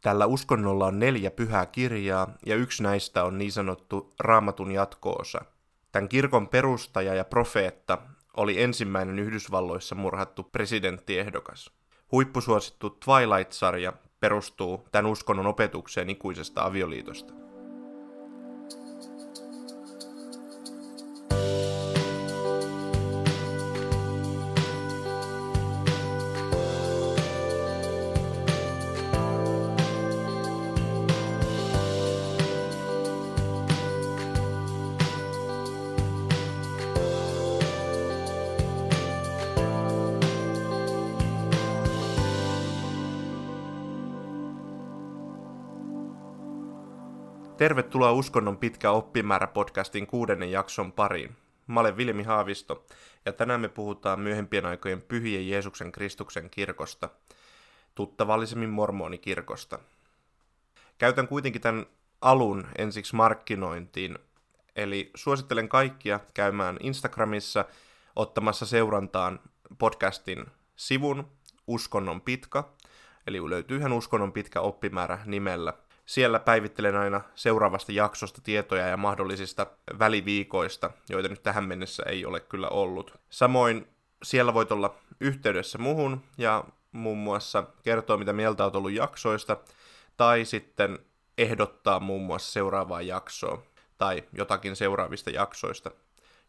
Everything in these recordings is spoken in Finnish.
Tällä uskonnolla on neljä pyhää kirjaa, ja yksi näistä on niin sanottu raamatun jatkoosa. Tämän kirkon perustaja ja profeetta oli ensimmäinen Yhdysvalloissa murhattu presidenttiehdokas. Huippusuosittu Twilight-sarja perustuu tämän uskonnon opetukseen ikuisesta avioliitosta. Tervetuloa Uskonnon pitkä oppimäärä podcastin kuudennen jakson pariin. Mä olen Vilmi Haavisto ja tänään me puhutaan myöhempien aikojen pyhien Jeesuksen Kristuksen kirkosta, tuttavallisemmin mormonikirkosta. Käytän kuitenkin tämän alun ensiksi markkinointiin, eli suosittelen kaikkia käymään Instagramissa ottamassa seurantaan podcastin sivun Uskonnon pitkä, eli löytyy ihan Uskonnon pitkä oppimäärä nimellä – siellä päivittelen aina seuraavasta jaksosta tietoja ja mahdollisista väliviikoista, joita nyt tähän mennessä ei ole kyllä ollut. Samoin siellä voit olla yhteydessä muhun ja muun muassa kertoa, mitä mieltä olet ollut jaksoista, tai sitten ehdottaa muun muassa seuraavaa jaksoa tai jotakin seuraavista jaksoista.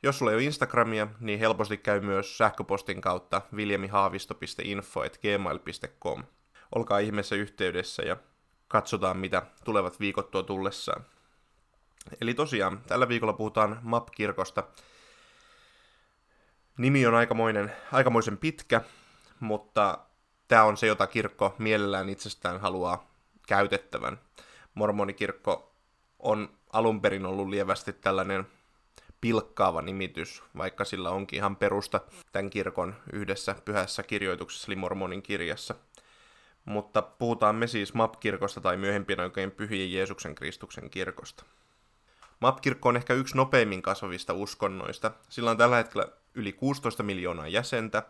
Jos sulla ei ole Instagramia, niin helposti käy myös sähköpostin kautta viljamihaavisto.info.gmail.com. Olkaa ihmeessä yhteydessä ja katsotaan, mitä tulevat viikot tuo tullessaan. Eli tosiaan, tällä viikolla puhutaan MAP-kirkosta. Nimi on aikamoinen, aikamoisen pitkä, mutta tämä on se, jota kirkko mielellään itsestään haluaa käytettävän. Mormonikirkko on alun perin ollut lievästi tällainen pilkkaava nimitys, vaikka sillä onkin ihan perusta tämän kirkon yhdessä pyhässä kirjoituksessa, eli Mormonin kirjassa – mutta puhutaan me siis MAP-kirkosta tai myöhempien oikein pyhien Jeesuksen Kristuksen kirkosta. MAP-kirkko on ehkä yksi nopeimmin kasvavista uskonnoista. Sillä on tällä hetkellä yli 16 miljoonaa jäsentä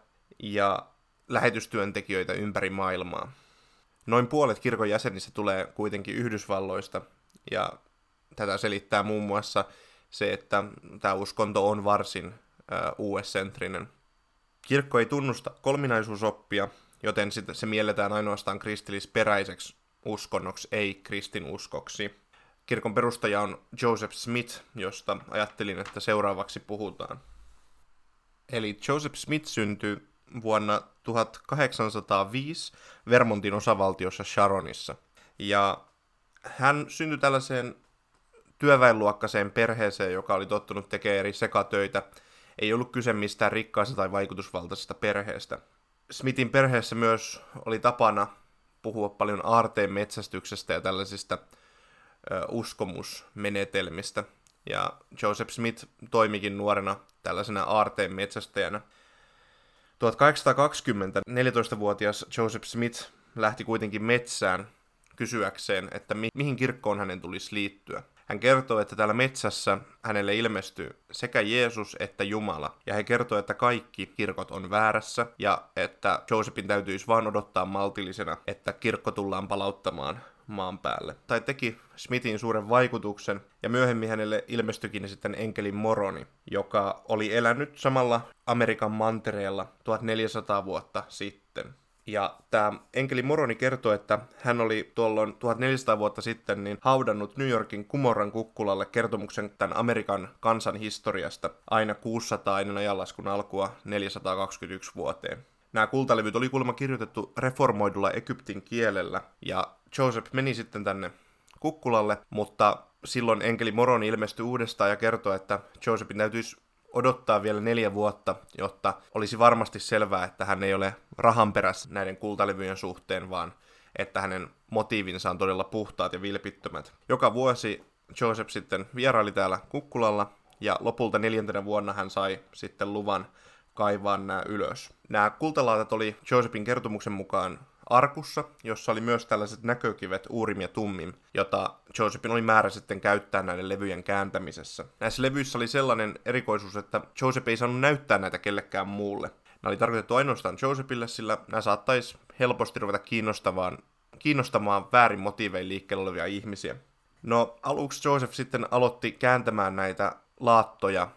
ja lähetystyöntekijöitä ympäri maailmaa. Noin puolet kirkon jäsenistä tulee kuitenkin Yhdysvalloista, ja tätä selittää muun muassa se, että tämä uskonto on varsin US-sentrinen. Kirkko ei tunnusta kolminaisuusoppia, joten se mielletään ainoastaan kristillisperäiseksi uskonnoksi, ei kristinuskoksi. Kirkon perustaja on Joseph Smith, josta ajattelin, että seuraavaksi puhutaan. Eli Joseph Smith syntyi vuonna 1805 Vermontin osavaltiossa Sharonissa. Ja hän syntyi tällaiseen työväenluokkaiseen perheeseen, joka oli tottunut tekemään eri sekatöitä. Ei ollut kyse mistään rikkaasta tai vaikutusvaltaisesta perheestä. Smithin perheessä myös oli tapana puhua paljon aarteen metsästyksestä ja tällaisista uskomusmenetelmistä. Ja Joseph Smith toimikin nuorena tällaisena aarteen metsästäjänä. 1820 14-vuotias Joseph Smith lähti kuitenkin metsään kysyäkseen, että mi- mihin kirkkoon hänen tulisi liittyä. Hän kertoo, että täällä metsässä hänelle ilmestyy sekä Jeesus että Jumala. Ja he kertoo, että kaikki kirkot on väärässä ja että Josephin täytyisi vaan odottaa maltillisena, että kirkko tullaan palauttamaan maan päälle. Tai teki Smithin suuren vaikutuksen, ja myöhemmin hänelle ilmestyikin sitten enkelin Moroni, joka oli elänyt samalla Amerikan mantereella 1400 vuotta sitten. Ja tämä enkeli Moroni kertoo, että hän oli tuolloin 1400 vuotta sitten niin haudannut New Yorkin Kumorran kukkulalle kertomuksen tämän Amerikan kansan historiasta aina 600 ennen ajanlaskun alkua 421 vuoteen. Nämä kultalevyt oli kuulemma kirjoitettu reformoidulla Egyptin kielellä, ja Joseph meni sitten tänne kukkulalle, mutta silloin enkeli Moroni ilmestyi uudestaan ja kertoi, että Josephin täytyisi odottaa vielä neljä vuotta, jotta olisi varmasti selvää, että hän ei ole rahan perässä näiden kultalevyjen suhteen, vaan että hänen motiivinsa on todella puhtaat ja vilpittömät. Joka vuosi Joseph sitten vieraili täällä Kukkulalla, ja lopulta neljäntenä vuonna hän sai sitten luvan kaivaa nämä ylös. Nämä kultalaatat oli Josephin kertomuksen mukaan arkussa, jossa oli myös tällaiset näkökivet Uurim ja Tummim, jota Josephin oli määrä sitten käyttää näiden levyjen kääntämisessä. Näissä levyissä oli sellainen erikoisuus, että Joseph ei saanut näyttää näitä kellekään muulle. Nämä oli tarkoitettu ainoastaan Josephille, sillä nämä saattaisi helposti ruveta kiinnostavaan kiinnostamaan väärin motiivein liikkeellä olevia ihmisiä. No aluksi Joseph sitten aloitti kääntämään näitä laattoja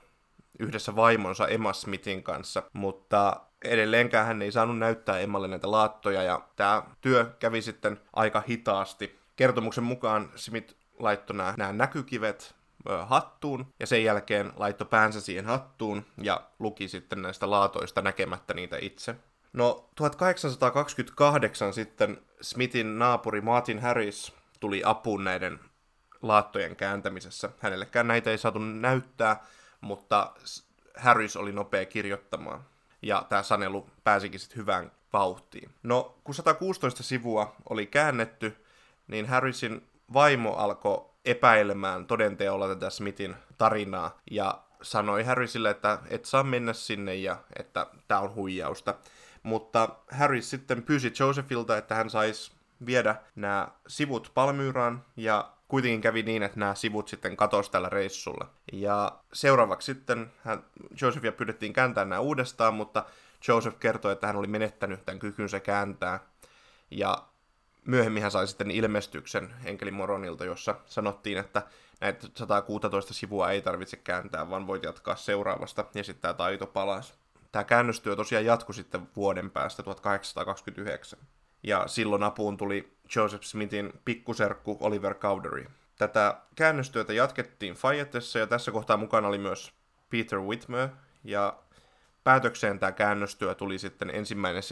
yhdessä vaimonsa Emma Smithin kanssa, mutta edelleenkään hän ei saanut näyttää Emmalle näitä laattoja ja tämä työ kävi sitten aika hitaasti. Kertomuksen mukaan Smith laittoi nämä, nämä näkykivet hattuun ja sen jälkeen laittoi päänsä siihen hattuun ja luki sitten näistä laatoista näkemättä niitä itse. No 1828 sitten Smithin naapuri Martin Harris tuli apuun näiden laattojen kääntämisessä. Hänellekään näitä ei saatu näyttää, mutta Harris oli nopea kirjoittamaan. Ja tämä sanelu pääsikin sitten hyvään vauhtiin. No, kun 116 sivua oli käännetty, niin Harrisin vaimo alkoi epäilemään todenteolla tätä Smithin tarinaa ja sanoi Harrisille, että et saa mennä sinne ja että tämä on huijausta. Mutta Harris sitten pyysi Josephilta, että hän saisi viedä nämä sivut Palmyraan ja kuitenkin kävi niin, että nämä sivut sitten katosi tällä reissulla. Ja seuraavaksi sitten hän, Josephia pyydettiin kääntää nämä uudestaan, mutta Joseph kertoi, että hän oli menettänyt tämän kykynsä kääntää. Ja myöhemmin hän sai sitten ilmestyksen enkelin Moronilta, jossa sanottiin, että näitä 116 sivua ei tarvitse kääntää, vaan voit jatkaa seuraavasta, ja sitten tämä taito palasi. Tämä käännöstyö tosiaan jatkui sitten vuoden päästä 1829 ja silloin apuun tuli Joseph Smithin pikkuserkku Oliver Cowdery. Tätä käännöstyötä jatkettiin Fayettessa ja tässä kohtaa mukana oli myös Peter Whitmer ja päätökseen tämä käännöstyö tuli sitten ensimmäinen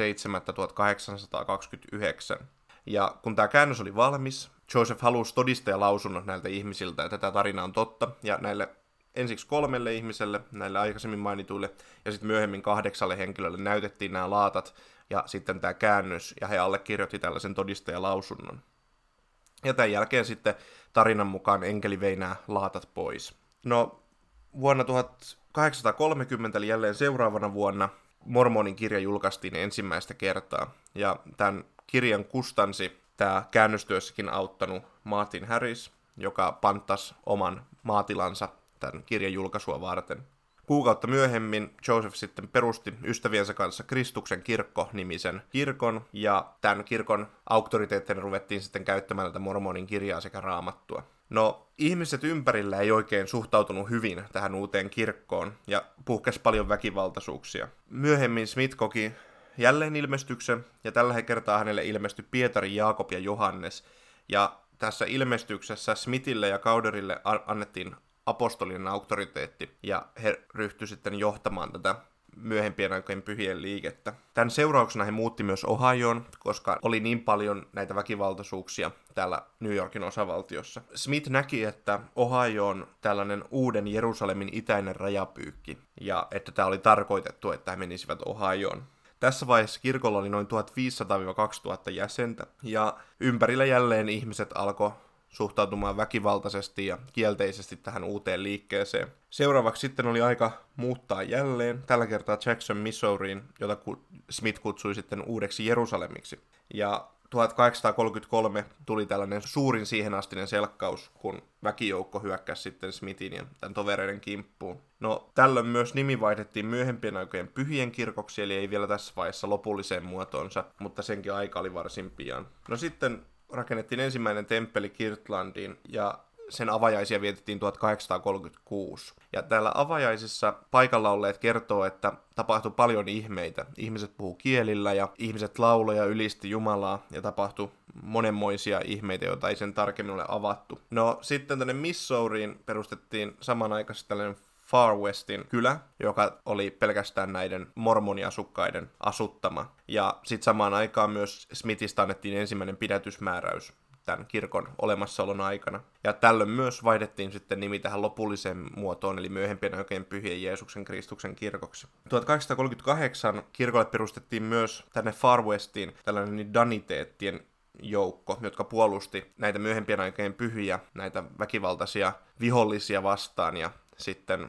7.1829. Ja kun tämä käännös oli valmis, Joseph halusi todistajalausunnot näiltä ihmisiltä, että tämä tarina on totta, ja näille ensiksi kolmelle ihmiselle, näille aikaisemmin mainituille, ja sitten myöhemmin kahdeksalle henkilölle näytettiin nämä laatat, ja sitten tämä käännös, ja he allekirjoitti tällaisen todistajalausunnon. Ja tämän jälkeen sitten tarinan mukaan enkeli vei nämä laatat pois. No, vuonna 1830, eli jälleen seuraavana vuonna, Mormonin kirja julkaistiin ensimmäistä kertaa. Ja tämän kirjan kustansi tämä käännöstyössäkin auttanut Martin Harris, joka panttasi oman maatilansa tämän kirjan julkaisua varten. Kuukautta myöhemmin Joseph sitten perusti ystäviensä kanssa Kristuksen kirkko-nimisen kirkon, ja tämän kirkon auktoriteetteina ruvettiin sitten käyttämään tätä mormonin kirjaa sekä raamattua. No, ihmiset ympärillä ei oikein suhtautunut hyvin tähän uuteen kirkkoon, ja puhkesi paljon väkivaltaisuuksia. Myöhemmin Smith koki jälleen ilmestyksen, ja tällä kertaa hänelle ilmestyi Pietari, Jaakob ja Johannes, ja tässä ilmestyksessä Smithille ja Kauderille annettiin apostolinen auktoriteetti, ja he ryhtyivät sitten johtamaan tätä myöhempien aikojen pyhien liikettä. Tämän seurauksena he muutti myös Ohioon, koska oli niin paljon näitä väkivaltaisuuksia täällä New Yorkin osavaltiossa. Smith näki, että Ohio on tällainen uuden Jerusalemin itäinen rajapyykki, ja että tämä oli tarkoitettu, että he menisivät Ohioon. Tässä vaiheessa kirkolla oli noin 1500-2000 jäsentä, ja ympärillä jälleen ihmiset alkoi suhtautumaan väkivaltaisesti ja kielteisesti tähän uuteen liikkeeseen. Seuraavaksi sitten oli aika muuttaa jälleen, tällä kertaa Jackson, Missouriin, jota Smith kutsui sitten uudeksi Jerusalemiksi. Ja 1833 tuli tällainen suurin siihen astinen selkkaus, kun väkijoukko hyökkäsi sitten Smithin ja tämän tovereiden kimppuun. No, tällöin myös nimi vaihdettiin myöhempien aikojen pyhien kirkoksi, eli ei vielä tässä vaiheessa lopulliseen muotoonsa, mutta senkin aika oli varsin pian. No sitten rakennettiin ensimmäinen temppeli Kirtlandiin ja sen avajaisia vietettiin 1836. Ja täällä avajaisissa paikalla olleet kertoo, että tapahtui paljon ihmeitä. Ihmiset puhuu kielillä ja ihmiset lauloja ylisti Jumalaa ja tapahtui monenmoisia ihmeitä, joita ei sen tarkemmin ole avattu. No sitten tänne Missouriin perustettiin samanaikaisesti tällainen Far Westin kylä, joka oli pelkästään näiden mormoniasukkaiden asuttama. Ja sitten samaan aikaan myös Smithistä annettiin ensimmäinen pidätysmääräys tämän kirkon olemassaolon aikana. Ja tällöin myös vaihdettiin sitten nimi tähän lopulliseen muotoon, eli myöhempien oikein pyhien Jeesuksen Kristuksen kirkoksi. 1838 kirkolle perustettiin myös tänne Far Westiin tällainen daniteettien joukko, jotka puolusti näitä myöhempien aikojen pyhiä, näitä väkivaltaisia vihollisia vastaan ja sitten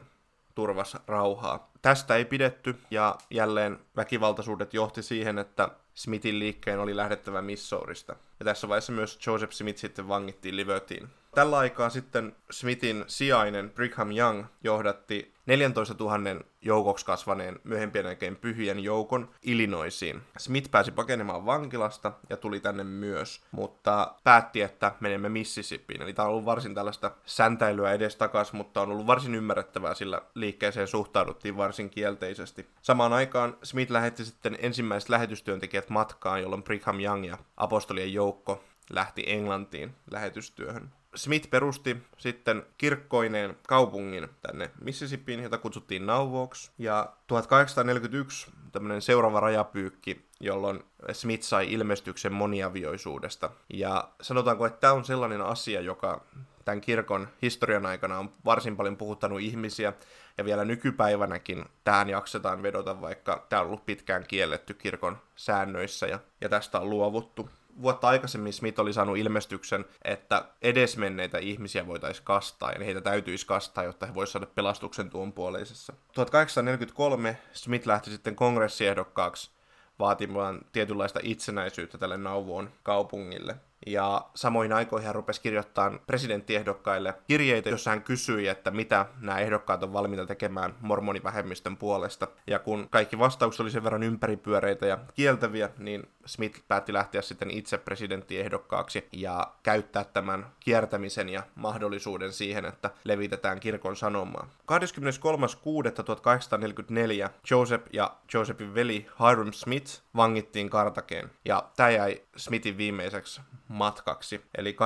turvas rauhaa. Tästä ei pidetty ja jälleen väkivaltaisuudet johti siihen, että Smithin liikkeen oli lähdettävä Missourista. Ja tässä vaiheessa myös Joseph Smith sitten vangittiin Libertyin. Tällä aikaa sitten Smithin sijainen Brigham Young johdatti 14 000 joukoksi kasvaneen myöhempien jälkeen pyhien joukon Illinoisiin. Smith pääsi pakenemaan vankilasta ja tuli tänne myös, mutta päätti, että menemme Mississippiin. Eli tämä on ollut varsin tällaista säntäilyä edestakas, mutta on ollut varsin ymmärrettävää, sillä liikkeeseen suhtauduttiin varsin kielteisesti. Samaan aikaan Smith lähetti sitten ensimmäiset lähetystyöntekijät matkaan, jolloin Brigham Young ja apostolien joukko lähti Englantiin lähetystyöhön. Smith perusti sitten kirkkoineen kaupungin tänne Mississippiin, jota kutsuttiin Nauvoks. Ja 1841 tämmöinen seuraava rajapyykki, jolloin Smith sai ilmestyksen moniavioisuudesta. Ja sanotaanko, että tämä on sellainen asia, joka tämän kirkon historian aikana on varsin paljon puhuttanut ihmisiä, ja vielä nykypäivänäkin tähän jaksetaan vedota, vaikka tämä on ollut pitkään kielletty kirkon säännöissä, ja, ja tästä on luovuttu vuotta aikaisemmin Smith oli saanut ilmestyksen, että edesmenneitä ihmisiä voitaisiin kastaa, ja heitä täytyisi kastaa, jotta he voisivat saada pelastuksen tuon puoleisessa. 1843 Smith lähti sitten kongressiehdokkaaksi vaatimaan tietynlaista itsenäisyyttä tälle Nauvoon kaupungille. Ja samoin aikoihin hän rupesi kirjoittamaan presidenttiehdokkaille kirjeitä, jossa hän kysyi, että mitä nämä ehdokkaat on valmiita tekemään mormonivähemmistön puolesta. Ja kun kaikki vastaukset oli sen verran ympäripyöreitä ja kieltäviä, niin Smith päätti lähteä sitten itse presidenttiehdokkaaksi ja käyttää tämän kiertämisen ja mahdollisuuden siihen, että levitetään kirkon sanomaa. 23.6.1844 Joseph ja Josephin veli Hiram Smith vangittiin Kartakeen, ja tämä jäi Smithin viimeiseksi matkaksi. Eli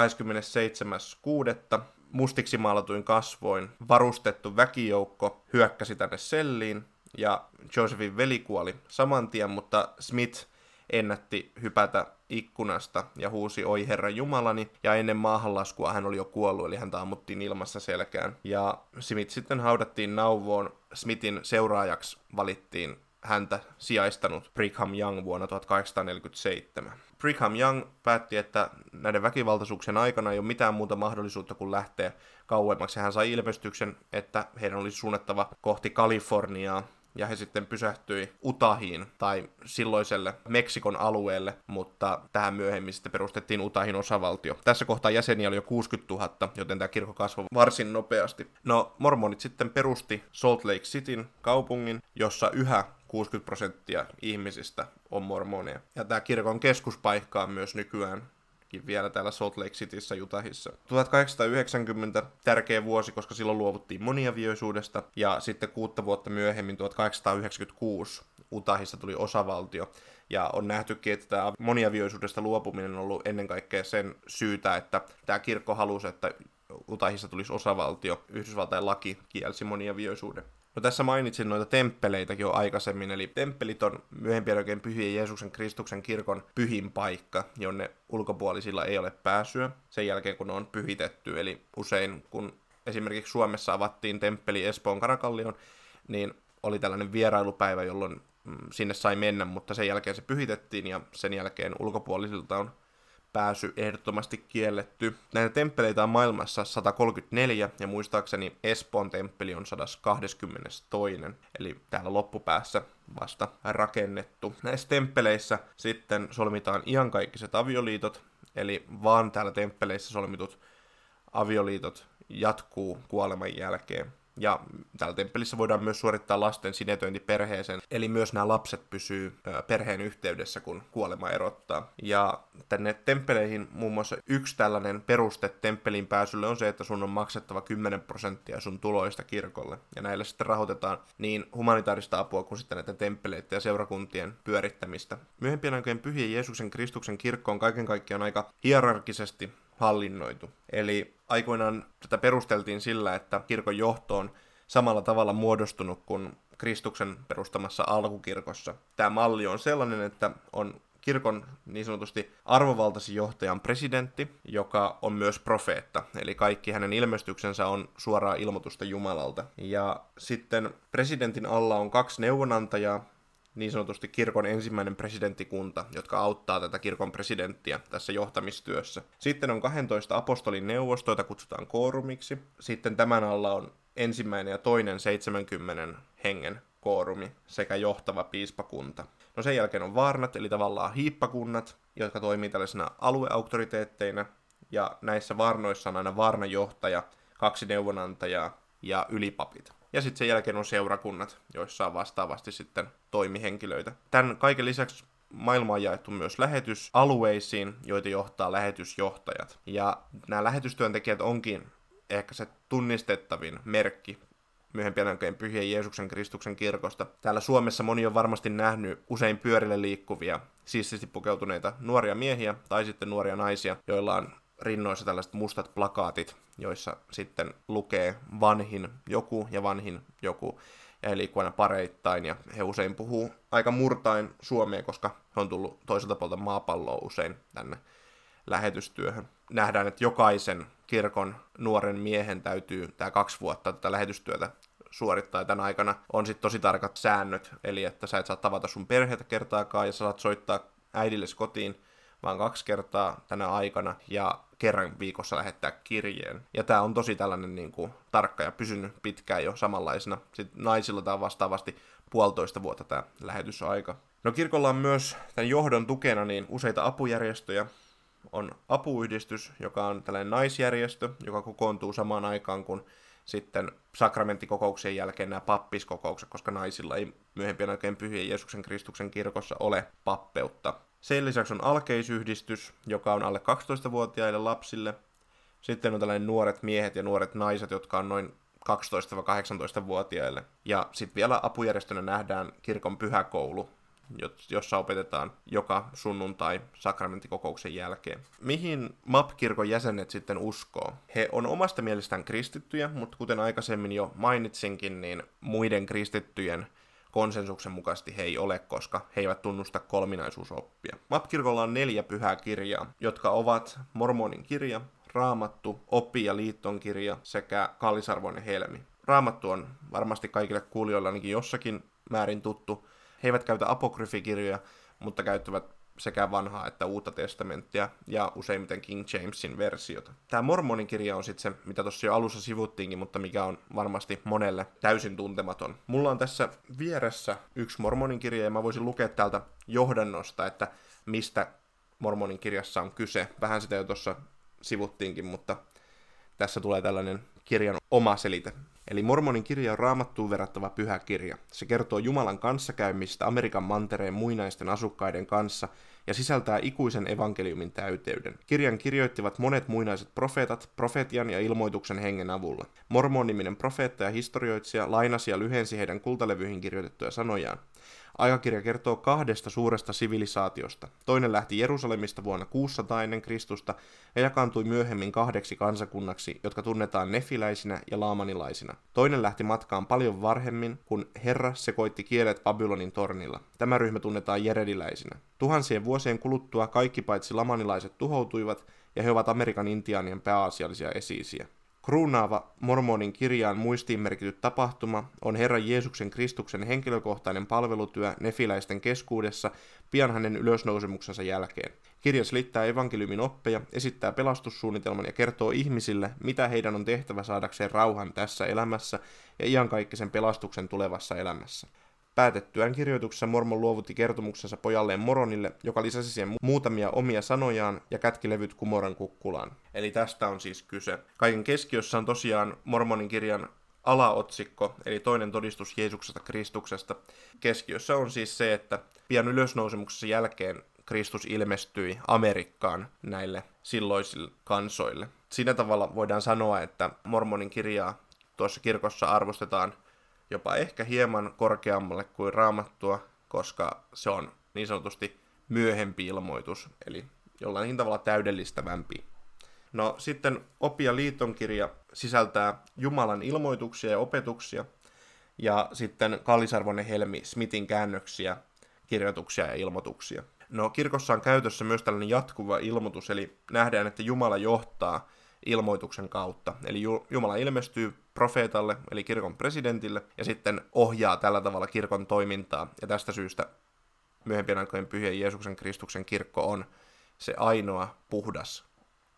27.6. mustiksi maalatuin kasvoin varustettu väkijoukko hyökkäsi tänne selliin, ja Josephin veli kuoli saman tien, mutta Smith ennätti hypätä ikkunasta ja huusi oi herra jumalani, ja ennen maahanlaskua hän oli jo kuollut, eli hän ammuttiin ilmassa selkään. Ja Smith sitten haudattiin nauvoon, Smithin seuraajaksi valittiin häntä sijaistanut Brigham Young vuonna 1847. Brigham Young päätti, että näiden väkivaltaisuuksien aikana ei ole mitään muuta mahdollisuutta kuin lähteä kauemmaksi. Hän sai ilmestyksen, että heidän olisi suunnattava kohti Kaliforniaa, ja he sitten pysähtyi Utahiin tai silloiselle Meksikon alueelle, mutta tähän myöhemmin sitten perustettiin Utahin osavaltio. Tässä kohtaa jäseniä oli jo 60 000, joten tämä kirkko kasvoi varsin nopeasti. No, mormonit sitten perusti Salt Lake Cityn kaupungin, jossa yhä 60 prosenttia ihmisistä on mormoneja. Ja tämä kirkon keskuspaikka on myös nykyään vielä täällä Salt Lake Cityssä Utahissa. 1890 tärkeä vuosi, koska silloin luovuttiin moniavioisuudesta, ja sitten kuutta vuotta myöhemmin 1896 Utahissa tuli osavaltio, ja on nähtykin, että tämä moniavioisuudesta luopuminen on ollut ennen kaikkea sen syytä, että tämä kirkko halusi, että Utahissa tulisi osavaltio. Yhdysvaltain laki kielsi moniavioisuuden. No tässä mainitsin noita temppeleitäkin jo aikaisemmin, eli temppelit on myöhempien oikein pyhien Jeesuksen Kristuksen kirkon pyhin paikka, jonne ulkopuolisilla ei ole pääsyä sen jälkeen, kun ne on pyhitetty. Eli usein, kun esimerkiksi Suomessa avattiin temppeli Espoon Karakallion, niin oli tällainen vierailupäivä, jolloin mm, sinne sai mennä, mutta sen jälkeen se pyhitettiin ja sen jälkeen ulkopuolisilta on pääsy ehdottomasti kielletty. Näitä temppeleitä on maailmassa 134 ja muistaakseni Espoon temppeli on 122. Eli täällä loppupäässä vasta rakennettu. Näissä temppeleissä sitten solmitaan iankaikkiset avioliitot, eli vaan täällä temppeleissä solmitut avioliitot jatkuu kuoleman jälkeen. Ja täällä temppelissä voidaan myös suorittaa lasten sinetöinti perheeseen, eli myös nämä lapset pysyy perheen yhteydessä, kun kuolema erottaa. Ja tänne temppeleihin muun muassa yksi tällainen peruste temppelin pääsylle on se, että sun on maksettava 10 prosenttia sun tuloista kirkolle. Ja näillä sitten rahoitetaan niin humanitaarista apua kuin sitten näiden temppeleiden ja seurakuntien pyörittämistä. Myöhempien aikojen pyhien Jeesuksen Kristuksen kirkko on kaiken kaikkiaan aika hierarkisesti hallinnoitu. Eli aikoinaan tätä perusteltiin sillä, että kirkon johto on samalla tavalla muodostunut kuin Kristuksen perustamassa alkukirkossa. Tämä malli on sellainen, että on kirkon niin sanotusti arvovaltaisin johtajan presidentti, joka on myös profeetta. Eli kaikki hänen ilmestyksensä on suoraa ilmoitusta Jumalalta. Ja sitten presidentin alla on kaksi neuvonantajaa, niin sanotusti kirkon ensimmäinen presidenttikunta, jotka auttaa tätä kirkon presidenttiä tässä johtamistyössä. Sitten on 12 apostolin neuvosto, jota kutsutaan koorumiksi. Sitten tämän alla on ensimmäinen ja toinen 70 hengen koorumi sekä johtava piispakunta. No sen jälkeen on varnat, eli tavallaan hiippakunnat, jotka toimii tällaisena alueauktoriteetteina, ja näissä varnoissa on aina varnajohtaja, kaksi neuvonantajaa ja ylipapit. Ja sitten sen jälkeen on seurakunnat, joissa on vastaavasti sitten toimihenkilöitä. Tämän kaiken lisäksi maailma on jaettu myös lähetysalueisiin, joita johtaa lähetysjohtajat. Ja nämä lähetystyöntekijät onkin ehkä se tunnistettavin merkki myöhempien aikojen pyhien Jeesuksen Kristuksen kirkosta. Täällä Suomessa moni on varmasti nähnyt usein pyörille liikkuvia, siististi pukeutuneita nuoria miehiä tai sitten nuoria naisia, joilla on rinnoissa tällaiset mustat plakaatit, joissa sitten lukee vanhin joku ja vanhin joku, ja he liikkuu aina pareittain, ja he usein puhuu aika murtain suomea, koska he on tullut toiselta puolta maapalloa usein tänne lähetystyöhön. Nähdään, että jokaisen kirkon nuoren miehen täytyy tämä kaksi vuotta tätä lähetystyötä suorittaa. Tämän aikana on sitten tosi tarkat säännöt, eli että sä et saa tavata sun perheitä kertaakaan, ja sä saat soittaa äidillesi kotiin vaan kaksi kertaa tänä aikana, ja kerran viikossa lähettää kirjeen. Ja tämä on tosi tällainen niin kuin, tarkka ja pysynyt pitkään jo samanlaisena. Sitten naisilla tämä on vastaavasti puolitoista vuotta tämä lähetysaika. No kirkolla on myös tämän johdon tukena niin useita apujärjestöjä. On apuyhdistys, joka on tällainen naisjärjestö, joka kokoontuu samaan aikaan kuin sitten sakramenttikokouksien jälkeen nämä pappiskokoukset, koska naisilla ei myöhempien oikein pyhien Jeesuksen Kristuksen kirkossa ole pappeutta. Sen lisäksi on alkeisyhdistys, joka on alle 12-vuotiaille lapsille. Sitten on tällainen nuoret miehet ja nuoret naiset, jotka on noin 12-18-vuotiaille. Ja sitten vielä apujärjestönä nähdään kirkon pyhäkoulu, jossa opetetaan joka sunnuntai sakramentikokouksen jälkeen. Mihin MAP-kirkon jäsenet sitten uskoo? He on omasta mielestään kristittyjä, mutta kuten aikaisemmin jo mainitsinkin, niin muiden kristittyjen konsensuksen mukaisesti he ei ole, koska he eivät tunnusta kolminaisuusoppia. MAP-kirkolla on neljä pyhää kirjaa, jotka ovat Mormonin kirja, Raamattu, Oppi- ja liitton kirja sekä Kallisarvoinen helmi. Raamattu on varmasti kaikille kuulijoille ainakin jossakin määrin tuttu. He eivät käytä apokryfikirjoja, mutta käyttävät sekä vanhaa että uutta testamenttia ja useimmiten King Jamesin versiota. Tämä Mormonin kirja on sitten se, mitä tuossa jo alussa sivuttiinkin, mutta mikä on varmasti monelle täysin tuntematon. Mulla on tässä vieressä yksi Mormonin kirja ja mä voisin lukea täältä johdannosta, että mistä Mormonin kirjassa on kyse. Vähän sitä jo tuossa sivuttiinkin, mutta tässä tulee tällainen kirjan oma selite. Eli Mormonin kirja on raamattuun verrattava pyhä kirja. Se kertoo Jumalan kanssakäymistä Amerikan mantereen muinaisten asukkaiden kanssa ja sisältää ikuisen evankeliumin täyteyden. Kirjan kirjoittivat monet muinaiset profeetat profetian ja ilmoituksen hengen avulla. Mormon-niminen profeetta ja historioitsija lainasi ja lyhensi heidän kultalevyihin kirjoitettuja sanojaan. Aikakirja kertoo kahdesta suuresta sivilisaatiosta. Toinen lähti Jerusalemista vuonna 600 ennen Kristusta ja jakaantui myöhemmin kahdeksi kansakunnaksi, jotka tunnetaan nefiläisinä ja laamanilaisina. Toinen lähti matkaan paljon varhemmin, kun Herra sekoitti kielet Babylonin tornilla. Tämä ryhmä tunnetaan jerediläisinä. Tuhansien vuosien kuluttua kaikki paitsi lamanilaiset tuhoutuivat, ja he ovat Amerikan intiaanien pääasiallisia esiisiä. Kruunaava mormonin kirjaan muistiin merkityt tapahtuma on Herran Jeesuksen Kristuksen henkilökohtainen palvelutyö nefiläisten keskuudessa pian hänen ylösnousemuksensa jälkeen. Kirja selittää evankeliumin oppeja, esittää pelastussuunnitelman ja kertoo ihmisille, mitä heidän on tehtävä saadakseen rauhan tässä elämässä ja iankaikkisen pelastuksen tulevassa elämässä. Päätettyään kirjoituksessa Mormon luovutti kertomuksensa pojalleen Moronille, joka lisäsi siihen muutamia omia sanojaan ja kätki levyt kumoran kukkulaan. Eli tästä on siis kyse. Kaiken keskiössä on tosiaan Mormonin kirjan alaotsikko, eli toinen todistus Jeesuksesta Kristuksesta. Keskiössä on siis se, että pian ylösnousemuksessa jälkeen Kristus ilmestyi Amerikkaan näille silloisille kansoille. Siinä tavalla voidaan sanoa, että Mormonin kirjaa tuossa kirkossa arvostetaan jopa ehkä hieman korkeammalle kuin raamattua, koska se on niin sanotusti myöhempi ilmoitus, eli jollain tavalla täydellistävämpi. No sitten ja liitonkirja sisältää Jumalan ilmoituksia ja opetuksia, ja sitten Kallisarvoinen Helmi Smithin käännöksiä, kirjoituksia ja ilmoituksia. No kirkossa on käytössä myös tällainen jatkuva ilmoitus, eli nähdään, että Jumala johtaa ilmoituksen kautta. Eli Jumala ilmestyy profeetalle, eli kirkon presidentille, ja sitten ohjaa tällä tavalla kirkon toimintaa. Ja tästä syystä myöhempien aikojen pyhien Jeesuksen Kristuksen kirkko on se ainoa puhdas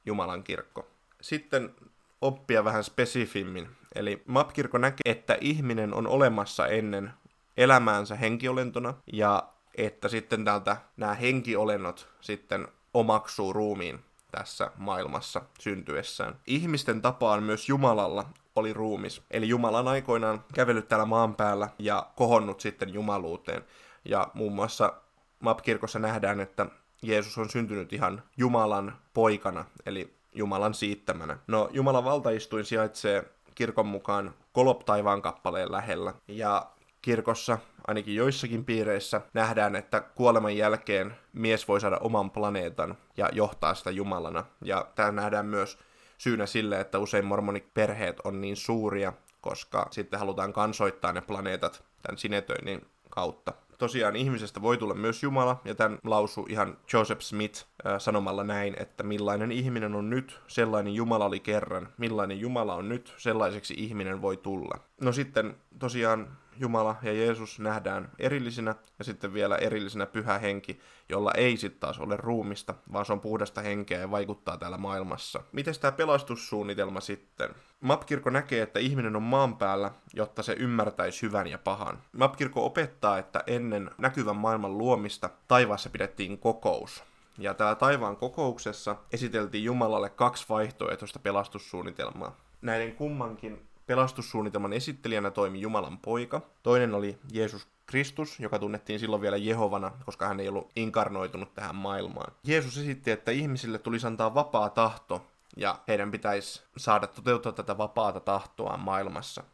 Jumalan kirkko. Sitten oppia vähän spesifimmin. Eli MAP-kirkko näkee, että ihminen on olemassa ennen elämäänsä henkiolentona, ja että sitten täältä nämä henkiolennot sitten omaksuu ruumiin tässä maailmassa syntyessään. Ihmisten tapaan myös Jumalalla oli ruumis. Eli Jumala aikoinaan kävellyt täällä maan päällä ja kohonnut sitten jumaluuteen. Ja muun muassa MAP-kirkossa nähdään, että Jeesus on syntynyt ihan Jumalan poikana, eli Jumalan siittämänä. No, Jumalan valtaistuin sijaitsee kirkon mukaan Kolop taivaan kappaleen lähellä. Ja kirkossa, ainakin joissakin piireissä, nähdään, että kuoleman jälkeen mies voi saada oman planeetan ja johtaa sitä Jumalana. Ja tämä nähdään myös syynä sille, että usein mormoniperheet on niin suuria, koska sitten halutaan kansoittaa ne planeetat tämän sinetöinnin kautta tosiaan ihmisestä voi tulla myös Jumala, ja tämän lausu ihan Joseph Smith äh, sanomalla näin, että millainen ihminen on nyt, sellainen Jumala oli kerran, millainen Jumala on nyt, sellaiseksi ihminen voi tulla. No sitten tosiaan Jumala ja Jeesus nähdään erillisinä ja sitten vielä erillisenä pyhä henki, jolla ei sitten taas ole ruumista, vaan se on puhdasta henkeä ja vaikuttaa täällä maailmassa. Miten tämä pelastussuunnitelma sitten? Mapkirko näkee, että ihminen on maan päällä, jotta se ymmärtäisi hyvän ja pahan. Mapkirko opettaa, että ennen näkyvän maailman luomista taivaassa pidettiin kokous. Ja täällä taivaan kokouksessa esiteltiin Jumalalle kaksi vaihtoehtoista pelastussuunnitelmaa. Näiden kummankin Pelastussuunnitelman esittelijänä toimi Jumalan poika. Toinen oli Jeesus Kristus, joka tunnettiin silloin vielä Jehovana, koska hän ei ollut inkarnoitunut tähän maailmaan. Jeesus esitti, että ihmisille tulisi antaa vapaa tahto, ja heidän pitäisi saada toteuttaa tätä vapaata tahtoa maailmassa.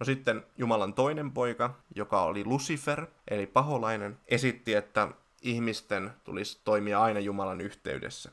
No sitten Jumalan toinen poika, joka oli Lucifer, eli paholainen, esitti, että ihmisten tulisi toimia aina Jumalan yhteydessä.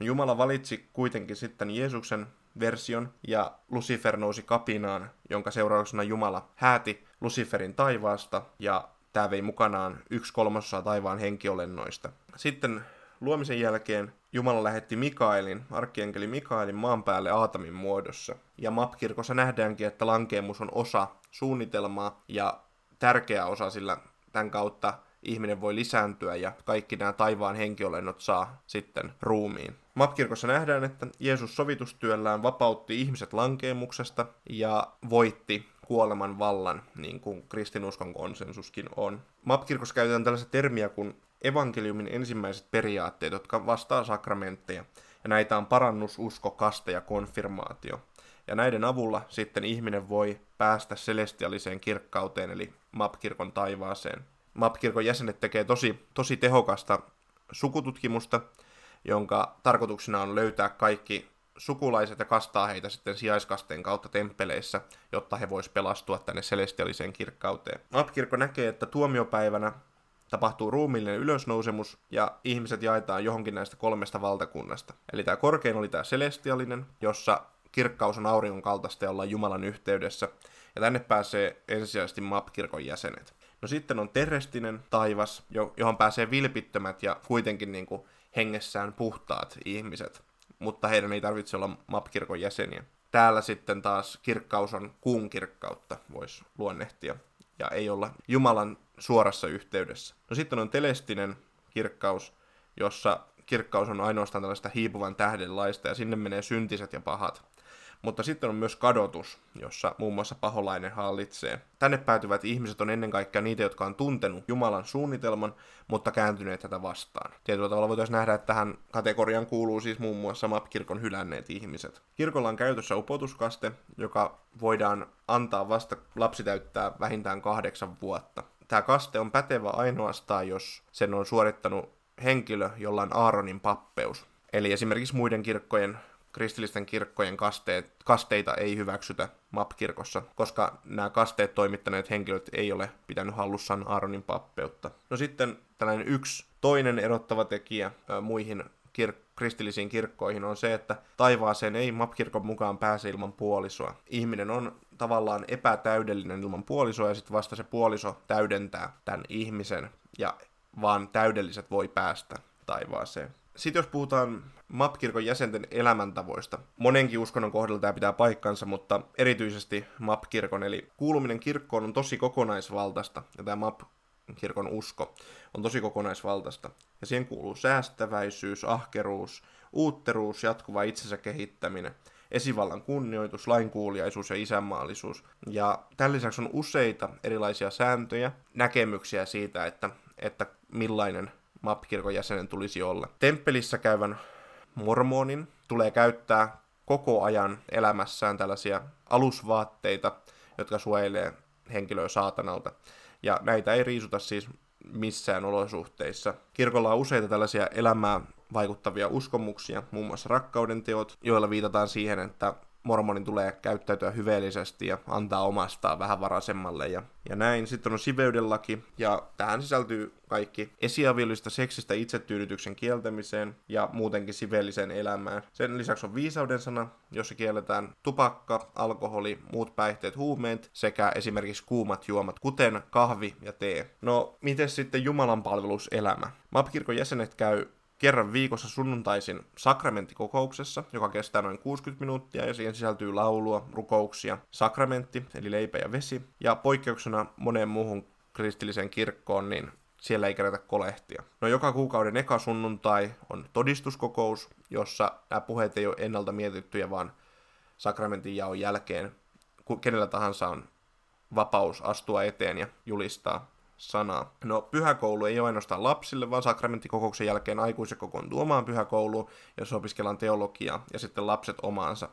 No Jumala valitsi kuitenkin sitten Jeesuksen version, ja Lucifer nousi kapinaan, jonka seurauksena Jumala hääti Luciferin taivaasta, ja tämä vei mukanaan yksi kolmasosa taivaan henkiolennoista. Sitten luomisen jälkeen Jumala lähetti Mikaelin, arkkienkeli Mikaelin maan päälle Aatamin muodossa. Ja Mapkirkossa nähdäänkin, että lankeemus on osa suunnitelmaa ja tärkeä osa, sillä tämän kautta ihminen voi lisääntyä ja kaikki nämä taivaan henkiolennot saa sitten ruumiin. Mapkirkossa nähdään, että Jeesus sovitustyöllään vapautti ihmiset lankeemuksesta ja voitti kuoleman vallan, niin kuin kristinuskon konsensuskin on. Mapkirkossa käytetään tällaista termiä kuin evankeliumin ensimmäiset periaatteet, jotka vastaa sakramentteja. Ja näitä on parannus, usko, kaste ja konfirmaatio. Ja näiden avulla sitten ihminen voi päästä celestialiseen kirkkauteen, eli Mapkirkon taivaaseen. Mapkirkon jäsenet tekee tosi, tosi tehokasta sukututkimusta, jonka tarkoituksena on löytää kaikki sukulaiset ja kastaa heitä sitten sijaiskasteen kautta temppeleissä, jotta he vois pelastua tänne celestialiseen kirkkauteen. Mapkirkko näkee, että tuomiopäivänä tapahtuu ruumiillinen ylösnousemus ja ihmiset jaetaan johonkin näistä kolmesta valtakunnasta. Eli tämä korkein oli tämä celestialinen, jossa kirkkaus on auringon kaltaista ja ollaan Jumalan yhteydessä. Ja tänne pääsee ensisijaisesti MAP-kirkon jäsenet. No sitten on terrestinen taivas, johon pääsee vilpittömät ja kuitenkin niin kuin hengessään puhtaat ihmiset, mutta heidän ei tarvitse olla MAP-kirkon jäseniä. Täällä sitten taas kirkkaus on kuun kirkkautta, voisi luonnehtia, ja ei olla Jumalan suorassa yhteydessä. No sitten on telestinen kirkkaus, jossa kirkkaus on ainoastaan tällaista hiipuvan tähdenlaista, ja sinne menee syntiset ja pahat. Mutta sitten on myös kadotus, jossa muun muassa paholainen hallitsee. Tänne päätyvät ihmiset on ennen kaikkea niitä, jotka on tuntenut Jumalan suunnitelman, mutta kääntyneet tätä vastaan. Tietyllä tavalla voitaisiin nähdä, että tähän kategoriaan kuuluu siis muun muassa MAP-kirkon hylänneet ihmiset. Kirkolla on käytössä upotuskaste, joka voidaan antaa vasta lapsi täyttää vähintään kahdeksan vuotta. Tämä kaste on pätevä ainoastaan, jos sen on suorittanut henkilö, jolla on Aaronin pappeus. Eli esimerkiksi muiden kirkkojen kristillisten kirkkojen kasteet, kasteita ei hyväksytä MAP-kirkossa, koska nämä kasteet toimittaneet henkilöt ei ole pitänyt hallussaan Aaronin pappeutta. No sitten tällainen yksi toinen erottava tekijä ä, muihin kir- kristillisiin kirkkoihin on se, että taivaaseen ei MAP-kirkon mukaan pääse ilman puolisoa. Ihminen on tavallaan epätäydellinen ilman puolisoa ja sitten vasta se puoliso täydentää tämän ihmisen ja vaan täydelliset voi päästä taivaaseen. Sitten jos puhutaan MAP-kirkon jäsenten elämäntavoista, monenkin uskonnon kohdalla tämä pitää paikkansa, mutta erityisesti MAP-kirkon, eli kuuluminen kirkkoon on tosi kokonaisvaltaista, ja tämä MAP-kirkon usko on tosi kokonaisvaltaista. Ja siihen kuuluu säästäväisyys, ahkeruus, uutteruus, jatkuva itsensä kehittäminen, esivallan kunnioitus, lainkuuliaisuus ja isänmaallisuus. Ja tämän lisäksi on useita erilaisia sääntöjä, näkemyksiä siitä, että, että millainen MAP-kirkon jäsenen tulisi olla. Temppelissä käyvän mormonin tulee käyttää koko ajan elämässään tällaisia alusvaatteita, jotka suojelee henkilöä saatanalta. Ja näitä ei riisuta siis missään olosuhteissa. Kirkolla on useita tällaisia elämää vaikuttavia uskomuksia, muun muassa rakkauden teot, joilla viitataan siihen, että mormonin tulee käyttäytyä hyveellisesti ja antaa omastaan vähän varaisemmalle ja, ja näin. Sitten on siveydenlaki ja tähän sisältyy kaikki esiaviolista seksistä itsetyydytyksen kieltämiseen ja muutenkin siveelliseen elämään. Sen lisäksi on viisauden sana, jossa kielletään tupakka, alkoholi, muut päihteet, huumeet sekä esimerkiksi kuumat juomat, kuten kahvi ja tee. No, miten sitten Jumalan palveluselämä? MAP-kirkon jäsenet käy kerran viikossa sunnuntaisin sakramenttikokouksessa, joka kestää noin 60 minuuttia ja siihen sisältyy laulua, rukouksia, sakramentti eli leipä ja vesi ja poikkeuksena moneen muuhun kristilliseen kirkkoon, niin siellä ei kerätä kolehtia. No joka kuukauden eka sunnuntai on todistuskokous, jossa nämä puheet ei ole ennalta mietittyjä, vaan sakramentin jaon jälkeen kenellä tahansa on vapaus astua eteen ja julistaa sanaa. No, pyhäkoulu ei ole ainoastaan lapsille, vaan sakramenttikokouksen jälkeen aikuiset kokoontuu omaan pyhäkouluun, jossa opiskellaan teologiaa, ja sitten lapset omaansa.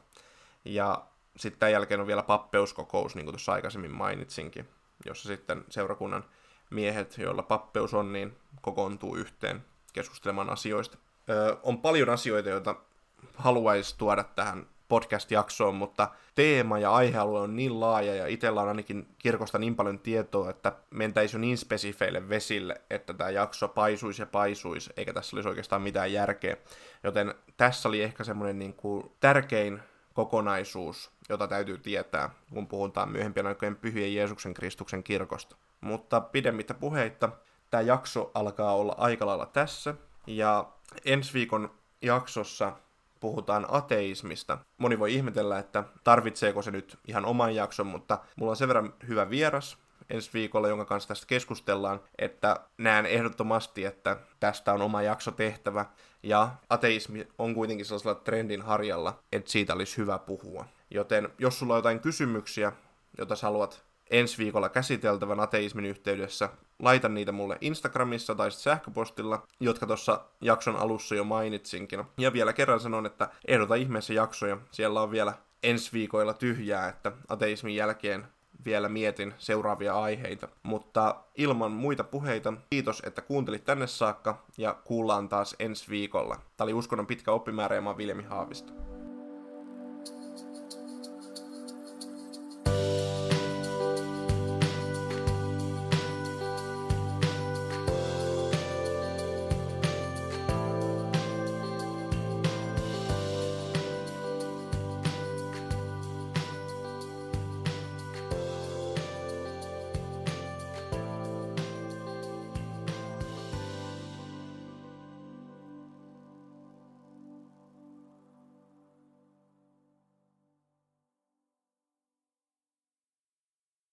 Ja sitten tämän jälkeen on vielä pappeuskokous, niin kuin tuossa aikaisemmin mainitsinkin, jossa sitten seurakunnan miehet, joilla pappeus on, niin kokoontuu yhteen keskustelemaan asioista. Öö, on paljon asioita, joita haluaisi tuoda tähän podcast-jaksoon, mutta teema ja aihealue on niin laaja ja itsellä on ainakin kirkosta niin paljon tietoa, että mentäisi jo niin spesifeille vesille, että tämä jakso paisuisi ja paisuisi, eikä tässä olisi oikeastaan mitään järkeä. Joten tässä oli ehkä semmoinen niin kuin tärkein kokonaisuus, jota täytyy tietää, kun puhutaan myöhempien aikojen pyhien Jeesuksen Kristuksen kirkosta. Mutta pidemmittä puheitta, tämä jakso alkaa olla aika lailla tässä, ja ensi viikon jaksossa puhutaan ateismista. Moni voi ihmetellä, että tarvitseeko se nyt ihan oman jakson, mutta mulla on sen verran hyvä vieras ensi viikolla, jonka kanssa tästä keskustellaan, että näen ehdottomasti, että tästä on oma jakso tehtävä. Ja ateismi on kuitenkin sellaisella trendin harjalla, että siitä olisi hyvä puhua. Joten jos sulla on jotain kysymyksiä, joita sä haluat ensi viikolla käsiteltävän ateismin yhteydessä. Laita niitä mulle Instagramissa tai sähköpostilla, jotka tuossa jakson alussa jo mainitsinkin. Ja vielä kerran sanon, että ehdota ihmeessä jaksoja. Siellä on vielä ensi viikoilla tyhjää, että ateismin jälkeen vielä mietin seuraavia aiheita. Mutta ilman muita puheita, kiitos, että kuuntelit tänne saakka ja kuullaan taas ensi viikolla. Tämä oli Uskonnon pitkä oppimäärä ja mä oon Viljami Haavisto.